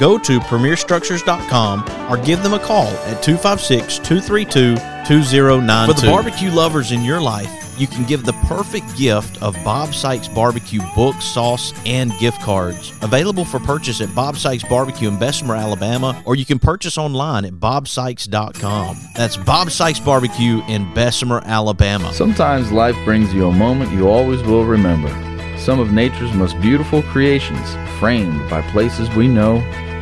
go to premierstructures.com or give them a call at 256 232 2092. For the barbecue lovers in your life, you can give the perfect gift of Bob Sykes Barbecue book, sauce, and gift cards. Available for purchase at Bob Sykes Barbecue in Bessemer, Alabama, or you can purchase online at bobsykes.com. That's Bob Sykes Barbecue in Bessemer, Alabama. Sometimes life brings you a moment you always will remember. Some of nature's most beautiful creations, framed by places we know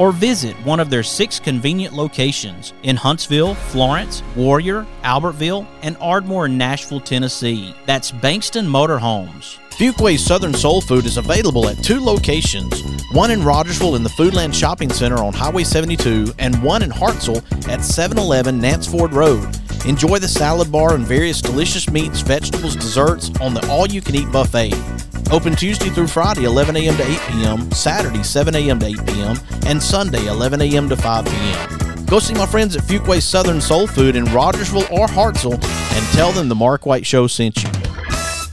or visit one of their six convenient locations in Huntsville, Florence, Warrior, Albertville, and Ardmore in Nashville, Tennessee. That's Bankston Motorhomes. Fuquay's Southern Soul Food is available at two locations one in Rogersville in the Foodland Shopping Center on Highway 72, and one in Hartselle at 711 Nanceford Road. Enjoy the salad bar and various delicious meats, vegetables, desserts on the all you can eat buffet. Open Tuesday through Friday, 11 a.m. to 8 p.m., Saturday, 7 a.m. to 8 p.m., and Sunday, 11 a.m. to 5 p.m. Go see my friends at Fuquay Southern Soul Food in Rogersville or Hartselle and tell them the Mark White Show sent you.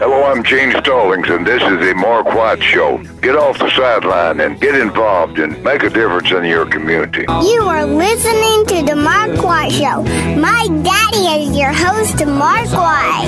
Hello, I'm Gene Stallings, and this is the Mark White Show. Get off the sideline and get involved and make a difference in your community. You are listening to The Mark White Show. My daddy is your host, Mark White.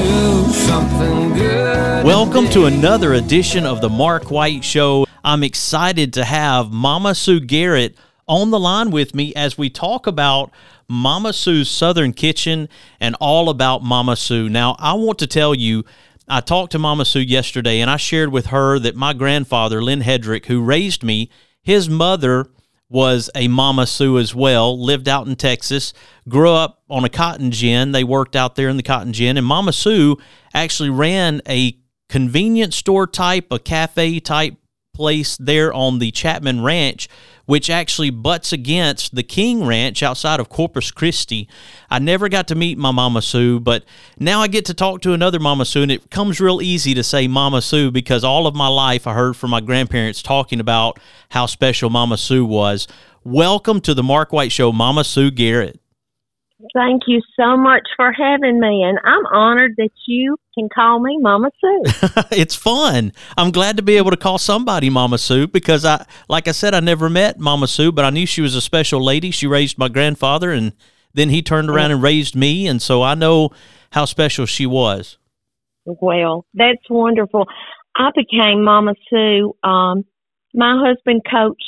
Welcome to another edition of the Mark White Show. I'm excited to have Mama Sue Garrett on the line with me as we talk about Mama Sue's Southern Kitchen and all about Mama Sue. Now, I want to tell you, I talked to Mama Sue yesterday, and I shared with her that my grandfather, Lynn Hedrick, who raised me, his mother was a Mama Sue as well, lived out in Texas, grew up on a cotton gin. They worked out there in the cotton gin. And Mama Sue actually ran a convenience store type, a cafe type place there on the Chapman Ranch which actually butts against the King Ranch outside of Corpus Christi. I never got to meet my Mama Sue, but now I get to talk to another Mama Sue, and it comes real easy to say Mama Sue because all of my life I heard from my grandparents talking about how special Mama Sue was. Welcome to the Mark White Show, Mama Sue Garrett. Thank you so much for having me, and I'm honored that you can call me Mama Sue. it's fun. I'm glad to be able to call somebody Mama Sue because I, like I said, I never met Mama Sue, but I knew she was a special lady. She raised my grandfather, and then he turned around and raised me, and so I know how special she was. Well, that's wonderful. I became Mama Sue. Um, my husband coached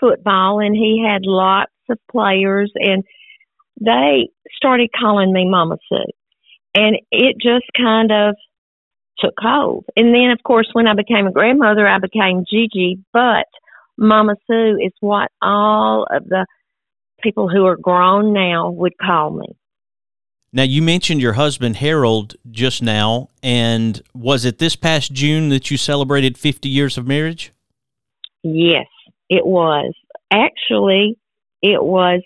football, and he had lots of players, and they started calling me Mama Sue. And it just kind of took hold. And then, of course, when I became a grandmother, I became Gigi, but Mama Sue is what all of the people who are grown now would call me. Now, you mentioned your husband Harold just now, and was it this past June that you celebrated 50 years of marriage? Yes, it was. Actually, it was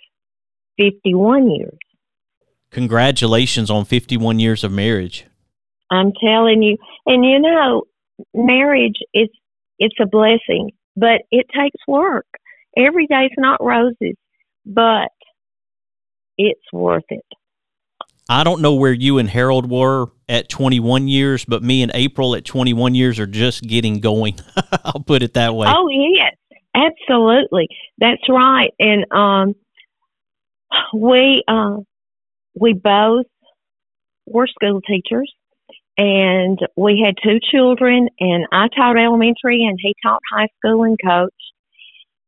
51 years. Congratulations on 51 years of marriage. I'm telling you. And you know, marriage is it's a blessing, but it takes work. Every day's not roses, but it's worth it. I don't know where you and Harold were at 21 years, but me and April at 21 years are just getting going. I'll put it that way. Oh, yes. Absolutely. That's right. And um we uh, we both were school teachers, and we had two children. And I taught elementary, and he taught high school and coached.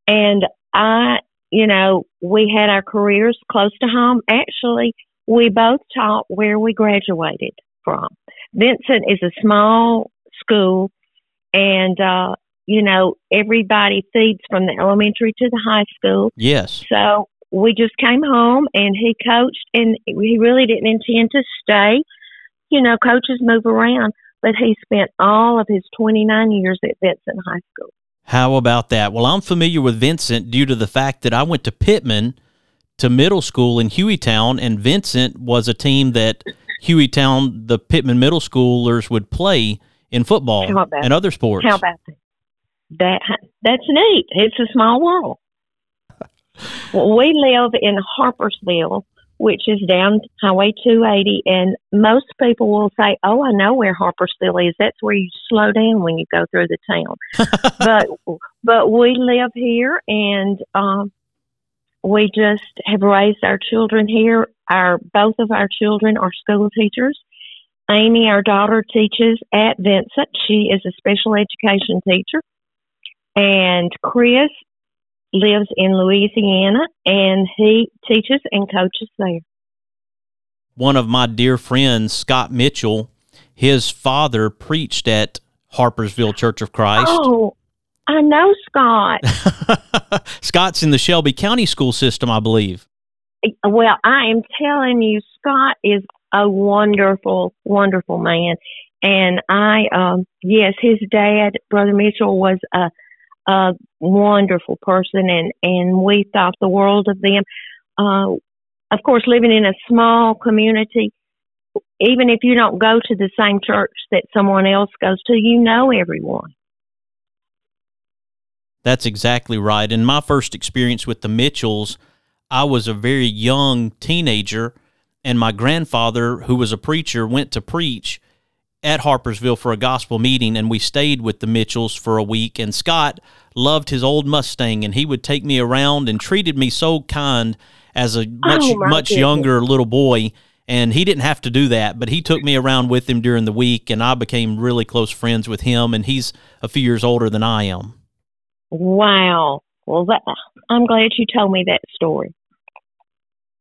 And I, you know, we had our careers close to home. Actually, we both taught where we graduated from. Vincent is a small school, and uh, you know, everybody feeds from the elementary to the high school. Yes. So we just came home and he coached and he really didn't intend to stay. You know, coaches move around, but he spent all of his 29 years at Vincent High School. How about that? Well, I'm familiar with Vincent due to the fact that I went to Pittman to middle school in Hueytown, and Vincent was a team that Hueytown, the Pittman middle schoolers would play in football and other sports. How about that? That that's neat. It's a small world we live in Harpersville, which is down Highway 280, and most people will say, "Oh, I know where Harpersville is. That's where you slow down when you go through the town." but but we live here, and um, we just have raised our children here. Our both of our children are school teachers. Amy, our daughter, teaches at Vincent. She is a special education teacher. And Chris lives in Louisiana and he teaches and coaches there. One of my dear friends, Scott Mitchell, his father preached at Harpersville Church of Christ. Oh, I know Scott. Scott's in the Shelby County school system, I believe. Well, I am telling you, Scott is a wonderful, wonderful man. And I, um, yes, his dad, Brother Mitchell, was a a wonderful person, and and we thought the world of them. Uh, of course, living in a small community, even if you don't go to the same church that someone else goes to, you know everyone. That's exactly right. In my first experience with the Mitchells, I was a very young teenager, and my grandfather, who was a preacher, went to preach at Harpersville for a gospel meeting, and we stayed with the Mitchells for a week. And Scott loved his old Mustang, and he would take me around and treated me so kind as a oh, much oh, much goodness. younger little boy. And he didn't have to do that, but he took me around with him during the week, and I became really close friends with him. And he's a few years older than I am. Wow. Well, that, I'm glad you told me that story.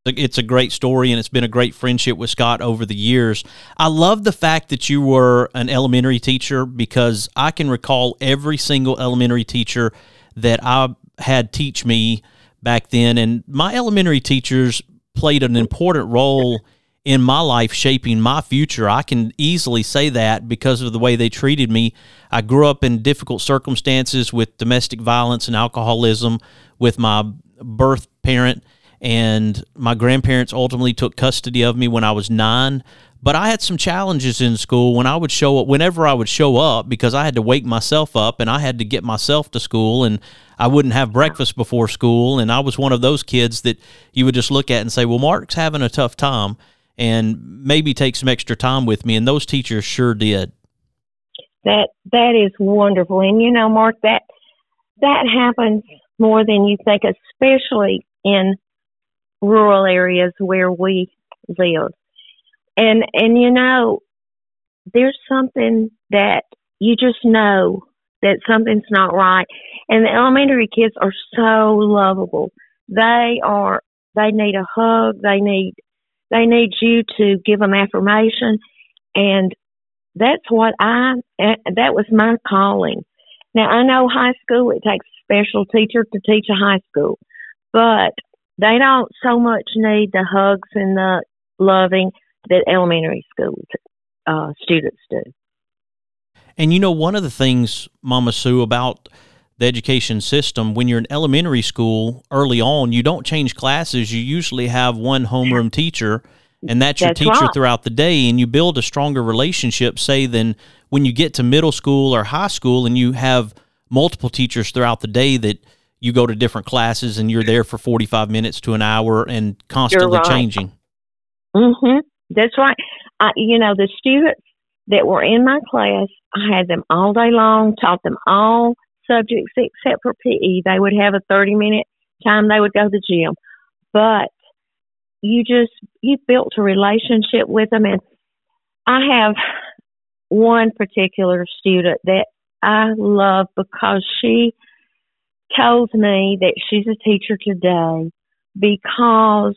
It's a great story, and it's been a great friendship with Scott over the years. I love the fact that you were an elementary teacher because I can recall every single elementary teacher that I had teach me back then. And my elementary teachers played an important role in my life shaping my future. I can easily say that because of the way they treated me. I grew up in difficult circumstances with domestic violence and alcoholism with my birth parent and my grandparents ultimately took custody of me when I was nine. But I had some challenges in school when I would show up, whenever I would show up, because I had to wake myself up and I had to get myself to school, and I wouldn't have breakfast before school. And I was one of those kids that you would just look at and say, Well, Mark's having a tough time, and maybe take some extra time with me. And those teachers sure did. That that is wonderful, and you know, Mark, that that happens more than you think, especially in rural areas where we live. And and you know, there's something that you just know that something's not right. And the elementary kids are so lovable. They are they need a hug, they need they need you to give them affirmation and that's what I that was my calling. Now I know high school it takes a special teacher to teach a high school, but they don't so much need the hugs and the loving that elementary school uh, students do. And you know, one of the things, Mama Sue, about the education system, when you're in elementary school early on, you don't change classes. You usually have one homeroom teacher, and that's your That's teacher right. throughout the day. And you build a stronger relationship, say, than when you get to middle school or high school and you have multiple teachers throughout the day that you go to different classes and you're there for 45 minutes to an hour and constantly right. changing. Mhm. That's right. I, you know, the students that were in my class, I had them all day long, taught them all subjects except for PE. They would have a 30 minute time they would go to the gym. But you just, you built a relationship with them. And I have one particular student that I love because she told me that she's a teacher today because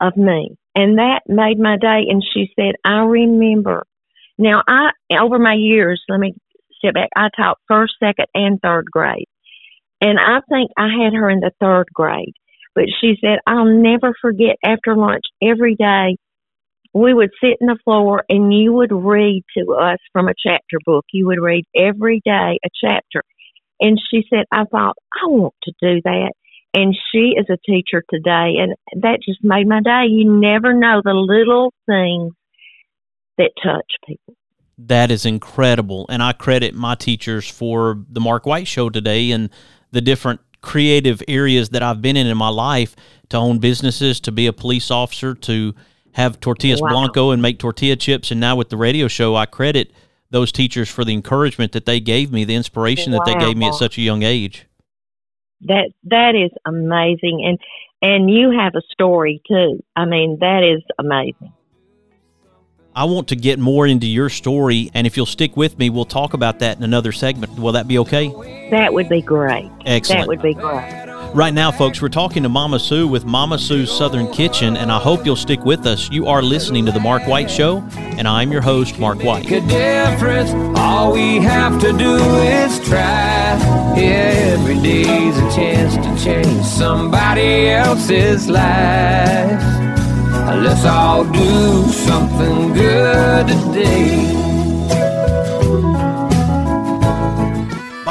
of me. And that made my day. And she said, I remember. Now, I, over my years, let me step back, I taught first, second, and third grade. And I think I had her in the third grade. But she said, I'll never forget after lunch every day, we would sit in the floor and you would read to us from a chapter book. You would read every day a chapter. And she said, I thought, I want to do that. And she is a teacher today. And that just made my day. You never know the little things that touch people. That is incredible. And I credit my teachers for the Mark White show today and the different creative areas that I've been in in my life to own businesses, to be a police officer, to have tortillas Wow. blanco and make tortilla chips. And now with the radio show, I credit those teachers for the encouragement that they gave me, the inspiration that they gave me at such a young age. That that is amazing. And and you have a story too. I mean, that is amazing. I want to get more into your story. And if you'll stick with me, we'll talk about that in another segment. Will that be okay? That would be great. Excellent. That would be great. Right now, folks, we're talking to Mama Sue with Mama Sue's Southern Kitchen, and I hope you'll stick with us. You are listening to The Mark White Show, and I'm your host, Mark White. make a difference. All we have to do is try. Yeah, every day's a chance to change somebody else's life. Let's all do something good today.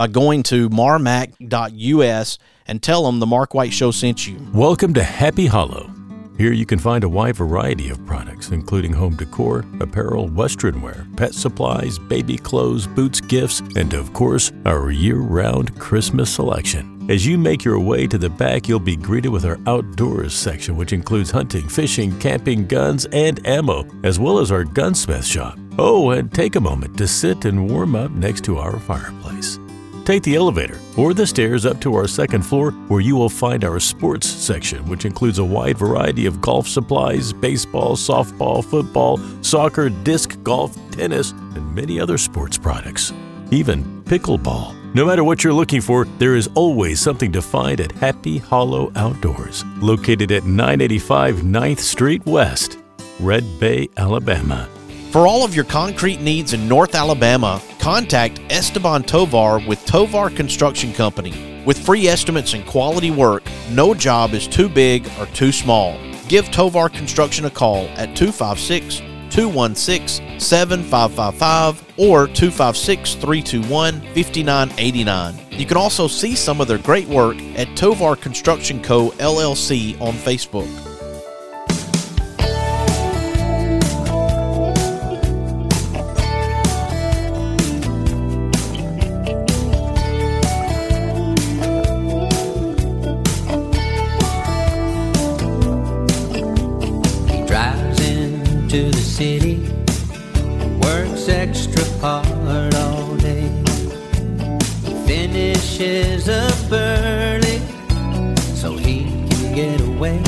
by going to marmac.us and tell them the Mark White Show sent you. Welcome to Happy Hollow. Here you can find a wide variety of products, including home decor, apparel, western wear, pet supplies, baby clothes, boots, gifts, and of course, our year round Christmas selection. As you make your way to the back, you'll be greeted with our outdoors section, which includes hunting, fishing, camping, guns, and ammo, as well as our gunsmith shop. Oh, and take a moment to sit and warm up next to our fireplace. Take the elevator or the stairs up to our second floor where you will find our sports section, which includes a wide variety of golf supplies, baseball, softball, football, soccer, disc golf, tennis, and many other sports products. Even pickleball. No matter what you're looking for, there is always something to find at Happy Hollow Outdoors, located at 985 9th Street West, Red Bay, Alabama. For all of your concrete needs in North Alabama, contact Esteban Tovar with Tovar Construction Company. With free estimates and quality work, no job is too big or too small. Give Tovar Construction a call at 256 216 7555 or 256 321 5989. You can also see some of their great work at Tovar Construction Co. LLC on Facebook. Finishes up early so he can get away.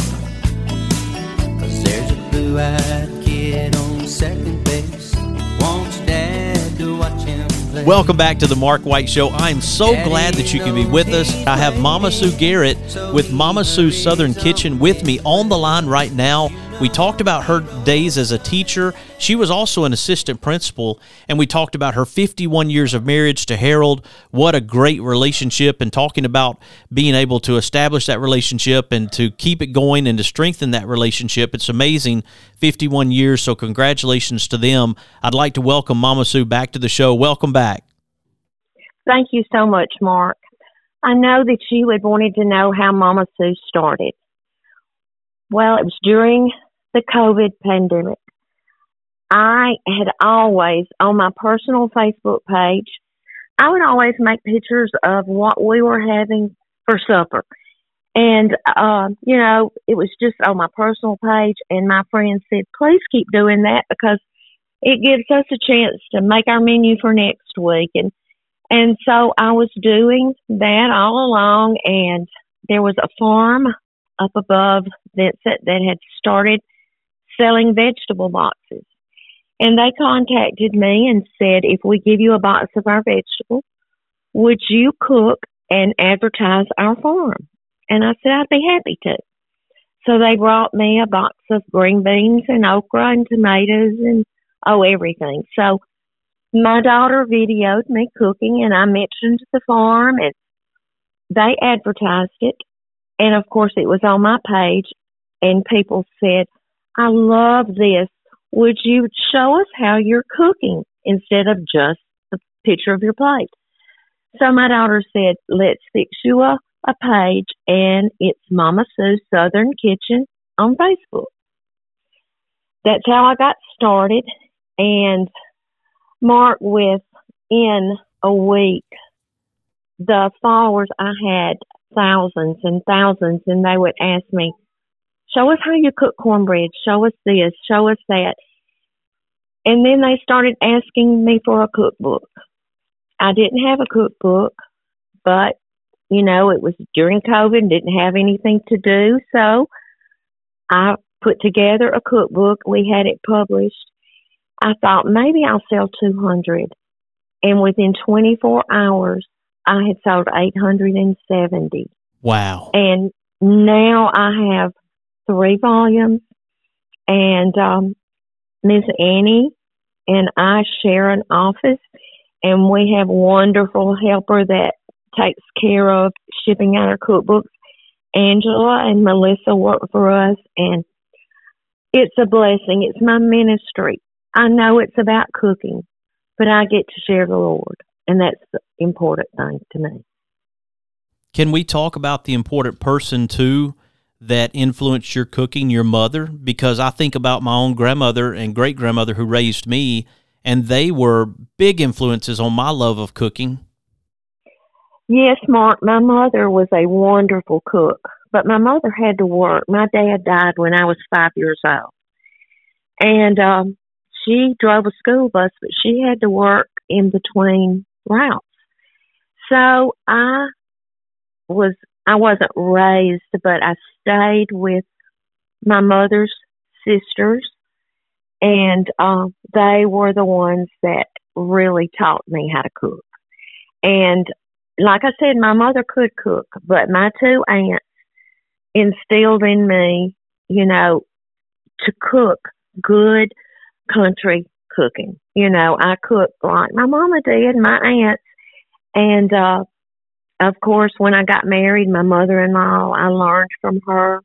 Cause there's a blue eyed kid on second base, wants dad to watch him play. Welcome back to the Mark White Show. I'm so glad that you can be with us. I have Mama Sue Garrett with Mama Sue's Southern Kitchen with me on the line right now. We talked about her days as a teacher. She was also an assistant principal, and we talked about her 51 years of marriage to Harold. What a great relationship, and talking about being able to establish that relationship and to keep it going and to strengthen that relationship. It's amazing 51 years, so congratulations to them. I'd like to welcome Mama Sue back to the show. Welcome back. Thank you so much, Mark. I know that you had wanted to know how Mama Sue started. Well, it was during the COVID pandemic. I had always, on my personal Facebook page, I would always make pictures of what we were having for supper. And, uh, you know, it was just on my personal page, and my friend said, please keep doing that because it gives us a chance to make our menu for next week. And, and so I was doing that all along, and there was a farm up above Vincent that had started selling vegetable boxes. And they contacted me and said, if we give you a box of our vegetables, would you cook and advertise our farm? And I said, I'd be happy to. So they brought me a box of green beans and okra and tomatoes and, oh, everything. So my daughter videoed me cooking and I mentioned the farm and they advertised it. And of course, it was on my page and people said, I love this. Would you show us how you're cooking instead of just a picture of your plate? So my daughter said, let's fix you a, a page and it's Mama Sue's Southern Kitchen on Facebook. That's how I got started. And Mark, within a week, the followers I had thousands and thousands, and they would ask me, Show us how you cook cornbread. Show us this. Show us that. And then they started asking me for a cookbook. I didn't have a cookbook, but you know, it was during COVID, and didn't have anything to do. So I put together a cookbook. We had it published. I thought maybe I'll sell 200. And within 24 hours, I had sold 870. Wow. And now I have three volumes, and um, Miss Annie and I share an office, and we have a wonderful helper that takes care of shipping out our cookbooks. Angela and Melissa work for us, and it's a blessing. It's my ministry. I know it's about cooking, but I get to share the Lord, and that's the important thing to me. Can we talk about the important person too that influenced your cooking, your mother? Because I think about my own grandmother and great grandmother who raised me, and they were big influences on my love of cooking. Yes, Mark, my mother was a wonderful cook, but my mother had to work. My dad died when I was five years old. And um, she drove a school bus, but she had to work in between routes. So I was I wasn't raised, but I stayed with my mother's sisters, and uh, they were the ones that really taught me how to cook. And like I said, my mother could cook, but my two aunts instilled in me, you know, to cook good country cooking. You know, I cook like my mama did, my aunts, and uh, of course, when I got married, my mother-in-law, I learned from her.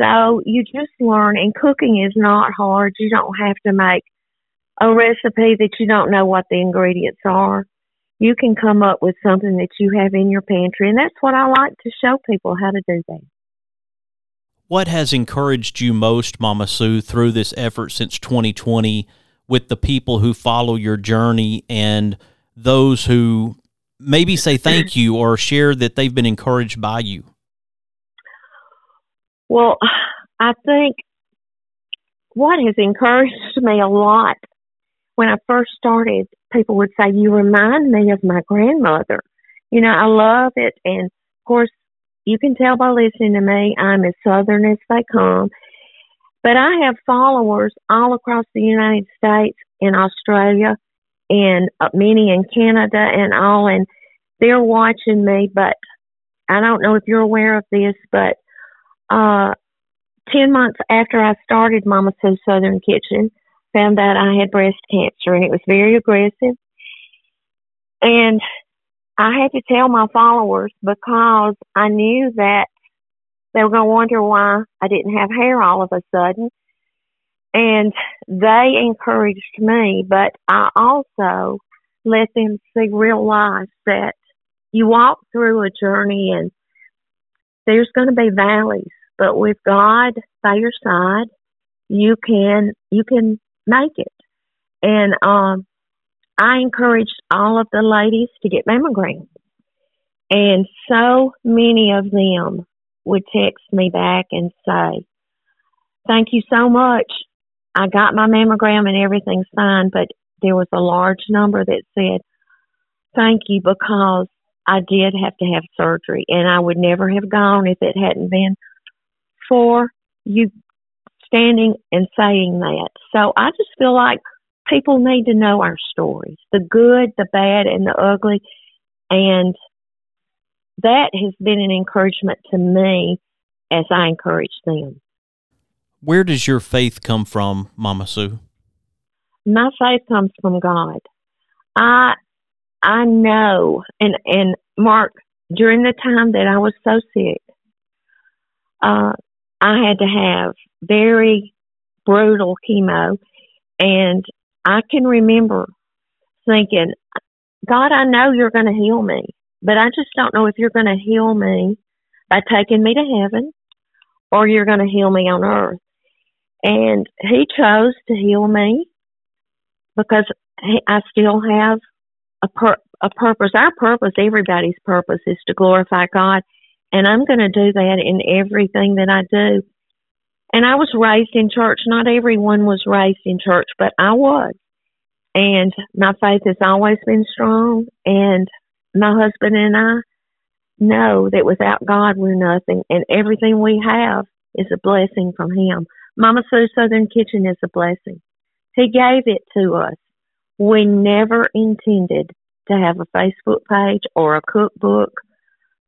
So you just learn, and cooking is not hard. You don't have to make a recipe that you don't know what the ingredients are. You can come up with something that you have in your pantry, and that's what I like to show people how to do that. What has encouraged you most, Mama Sue, through this effort since 2020 with the people who follow your journey and those who maybe say thank you or share that they've been encouraged by you? Well, I think what has encouraged me a lot when I first started, people would say, You remind me of my grandmother. You know, I love it. And of course, you can tell by listening to me, I'm as southern as they come. But I have followers all across the United States and Australia and uh, many in Canada and all, and they're watching me. But I don't know if you're aware of this, but uh, 10 months after I started Mama Sue's Southern Kitchen, found out I had breast cancer and it was very aggressive. And I had to tell my followers because I knew that they were going to wonder why I didn't have hair all of a sudden. And they encouraged me, but I also let them see real life that you walk through a journey and there's going to be valleys, but with God by your side, you can, you can make it. And, um, I encouraged all of the ladies to get mammograms. And so many of them would text me back and say, Thank you so much. I got my mammogram and everything's fine, but there was a large number that said, Thank you because I did have to have surgery and I would never have gone if it hadn't been for you standing and saying that. So I just feel like people need to know our stories the good, the bad, and the ugly. And that has been an encouragement to me as I encourage them. Where does your faith come from, Mama Sue? My faith comes from God. I I know and and Mark, during the time that I was so sick, uh, I had to have very brutal chemo and I can remember thinking, God, I know you're going to heal me, but I just don't know if you're going to heal me by taking me to heaven or you're going to heal me on earth. And He chose to heal me because I still have a, pur- a purpose. Our purpose, everybody's purpose, is to glorify God. And I'm going to do that in everything that I do. And I was raised in church. Not everyone was raised in church, but I was. And my faith has always been strong. And my husband and I, know that without God we're nothing, and everything we have is a blessing from Him. Mama Sue Southern Kitchen is a blessing. He gave it to us. We never intended to have a Facebook page or a cookbook,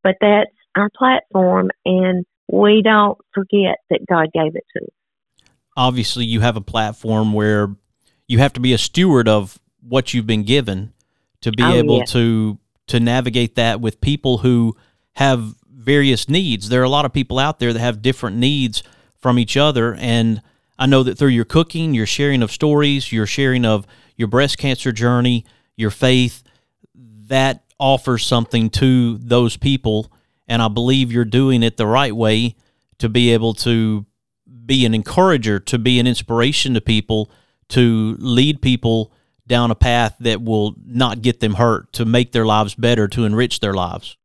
but that's our platform, and we don't forget that God gave it to us. Obviously, you have a platform where you have to be a steward of what you've been given to be Oh, able yeah. to to navigate that with people who have various needs. There are a lot of people out there that have different needs from each other and I know that through your cooking, your sharing of stories, your sharing of your breast cancer journey, your faith, that offers something to those people and I believe you're doing it the right way to be able to be an encourager, to be an inspiration to people, to lead people down a path that will not get them hurt, to make their lives better, to enrich their lives.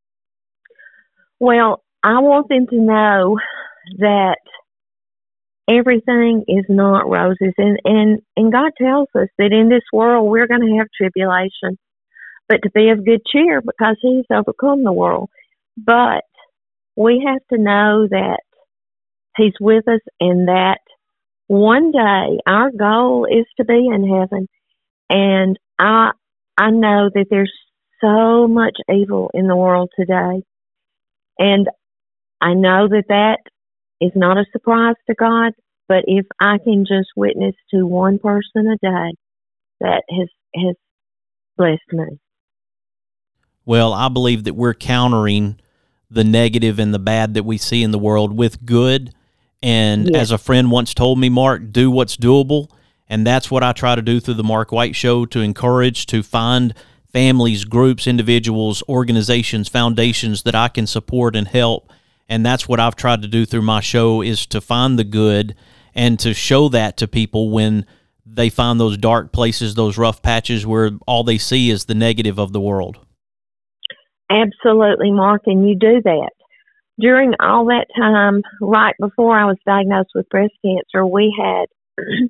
Well, I want them to know that everything is not roses. And and and God tells us that in this world we're going to have tribulation but to be of good cheer because he's overcome the world. But we have to know that he's with us and that one day our goal is to be in heaven. And I I know that there's so much evil in the world today. And I know that that is not a surprise to God, but if I can just witness to one person a day, that has has blessed me. Well, I believe that we're countering the negative and the bad that we see in the world with good. And Yes. as a friend once told me, Mark, do what's doable. And that's what I try to do through the Mark White Show to encourage, to find families, groups, individuals, organizations, foundations that I can support and help. And that's what I've tried to do through my show is to find the good and to show that to people when they find those dark places, those rough patches where all they see is the negative of the world. Absolutely, Mark, and you do that. During all that time, right before I was diagnosed with breast cancer, we had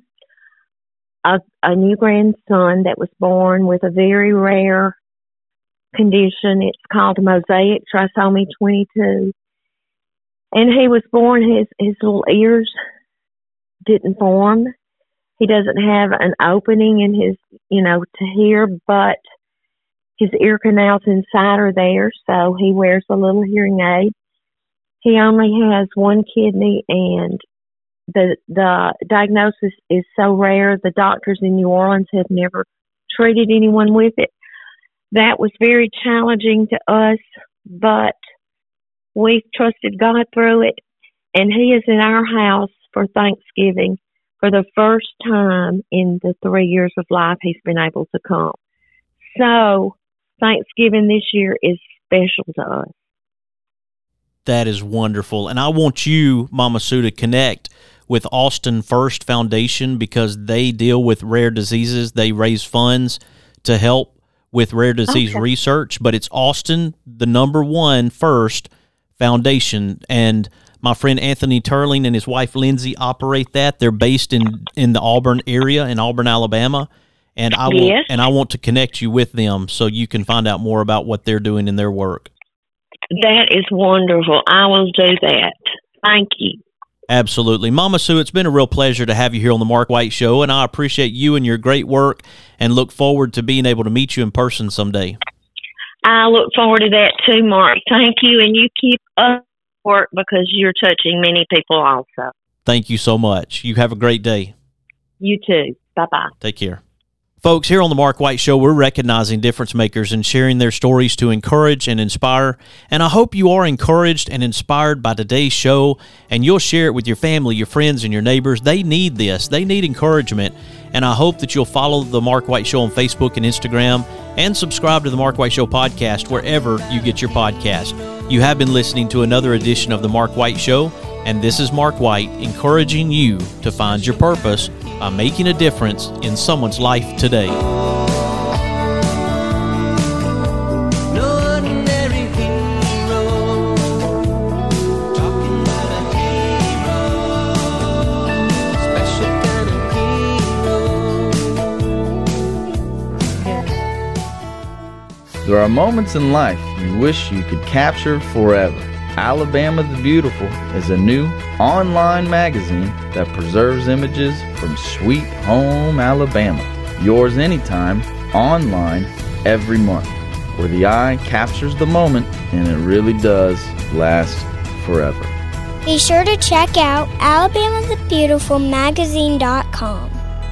a, a new grandson that was born with a very rare condition. It's called mosaic trisomy 22. And he was born, his, his little ears didn't form. He doesn't have an opening in his, you know, to hear, but his ear canals inside are there, so he wears a little hearing aid. He only has one kidney, and the the diagnosis is so rare. The doctors in New Orleans have never treated anyone with it. That was very challenging to us, but we trusted God through it, and He is in our house for Thanksgiving for the first time in the three years of life He's been able to come. So Thanksgiving this year is special to us. That is wonderful. And I want you, Mama Sue, to connect with Austin First Foundation because they deal with rare diseases. They raise funds to help with rare disease Okay. research, but it's Austin, the number one First Foundation. And my friend Anthony Turling and his wife Lindsay operate that. They're based in, in the Auburn area, in Auburn, Alabama. And I will, Yes. and I want to connect you with them so you can find out more about what they're doing in their work. That is wonderful. I will do that. Thank you. Absolutely. Mama Sue, it's been a real pleasure to have you here on the Mark White Show, and I appreciate you and your great work and look forward to being able to meet you in person someday. I look forward to that too, Mark. Thank you, and you keep up work because you're touching many people also. Thank you so much. You have a great day. You too. Bye bye. Take care. Folks, here on the Mark White Show, we're recognizing difference makers and sharing their stories to encourage and inspire. And I hope you are encouraged and inspired by today's show, and you'll share it with your family, your friends, and your neighbors. They need this, they need encouragement. And I hope that you'll follow the Mark White Show on Facebook and Instagram and subscribe to the Mark White Show podcast wherever you get your podcast. You have been listening to another edition of the Mark White Show, and this is Mark White encouraging you to find your purpose by making a difference in someone's life today. There are moments in life you wish you could capture forever. Alabama the Beautiful is a new online magazine that preserves images from sweet home Alabama. Yours anytime, online, every month, where the eye captures the moment and it really does last forever. Be sure to check out alabamathebeautifulmagazine.com.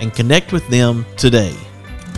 and connect with them today.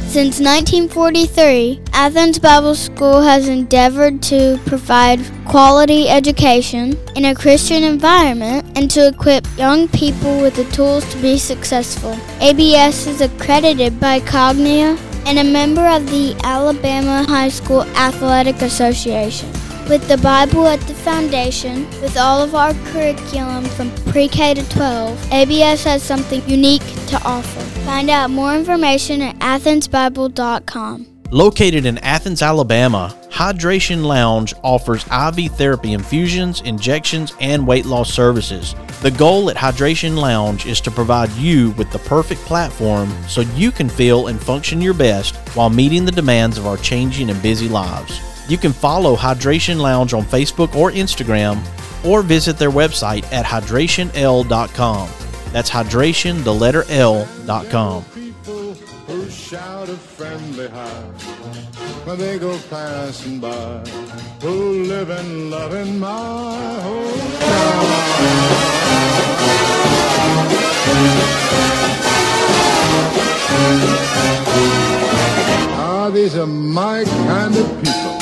Since 1943, Athens Bible School has endeavored to provide quality education in a Christian environment and to equip young people with the tools to be successful. ABS is accredited by Cognia and a member of the Alabama High School Athletic Association. With the Bible at the foundation, with all of our curriculum from pre K to 12, ABS has something unique to offer. Find out more information at athensbible.com. Located in Athens, Alabama, Hydration Lounge offers IV therapy infusions, injections, and weight loss services. The goal at Hydration Lounge is to provide you with the perfect platform so you can feel and function your best while meeting the demands of our changing and busy lives. You can follow Hydration Lounge on Facebook or Instagram or visit their website at hydrationl.com. That's hydration, the letter L.com. Shout a friendly when they go passing by, who live and love in my. Ah, these are my kind of people.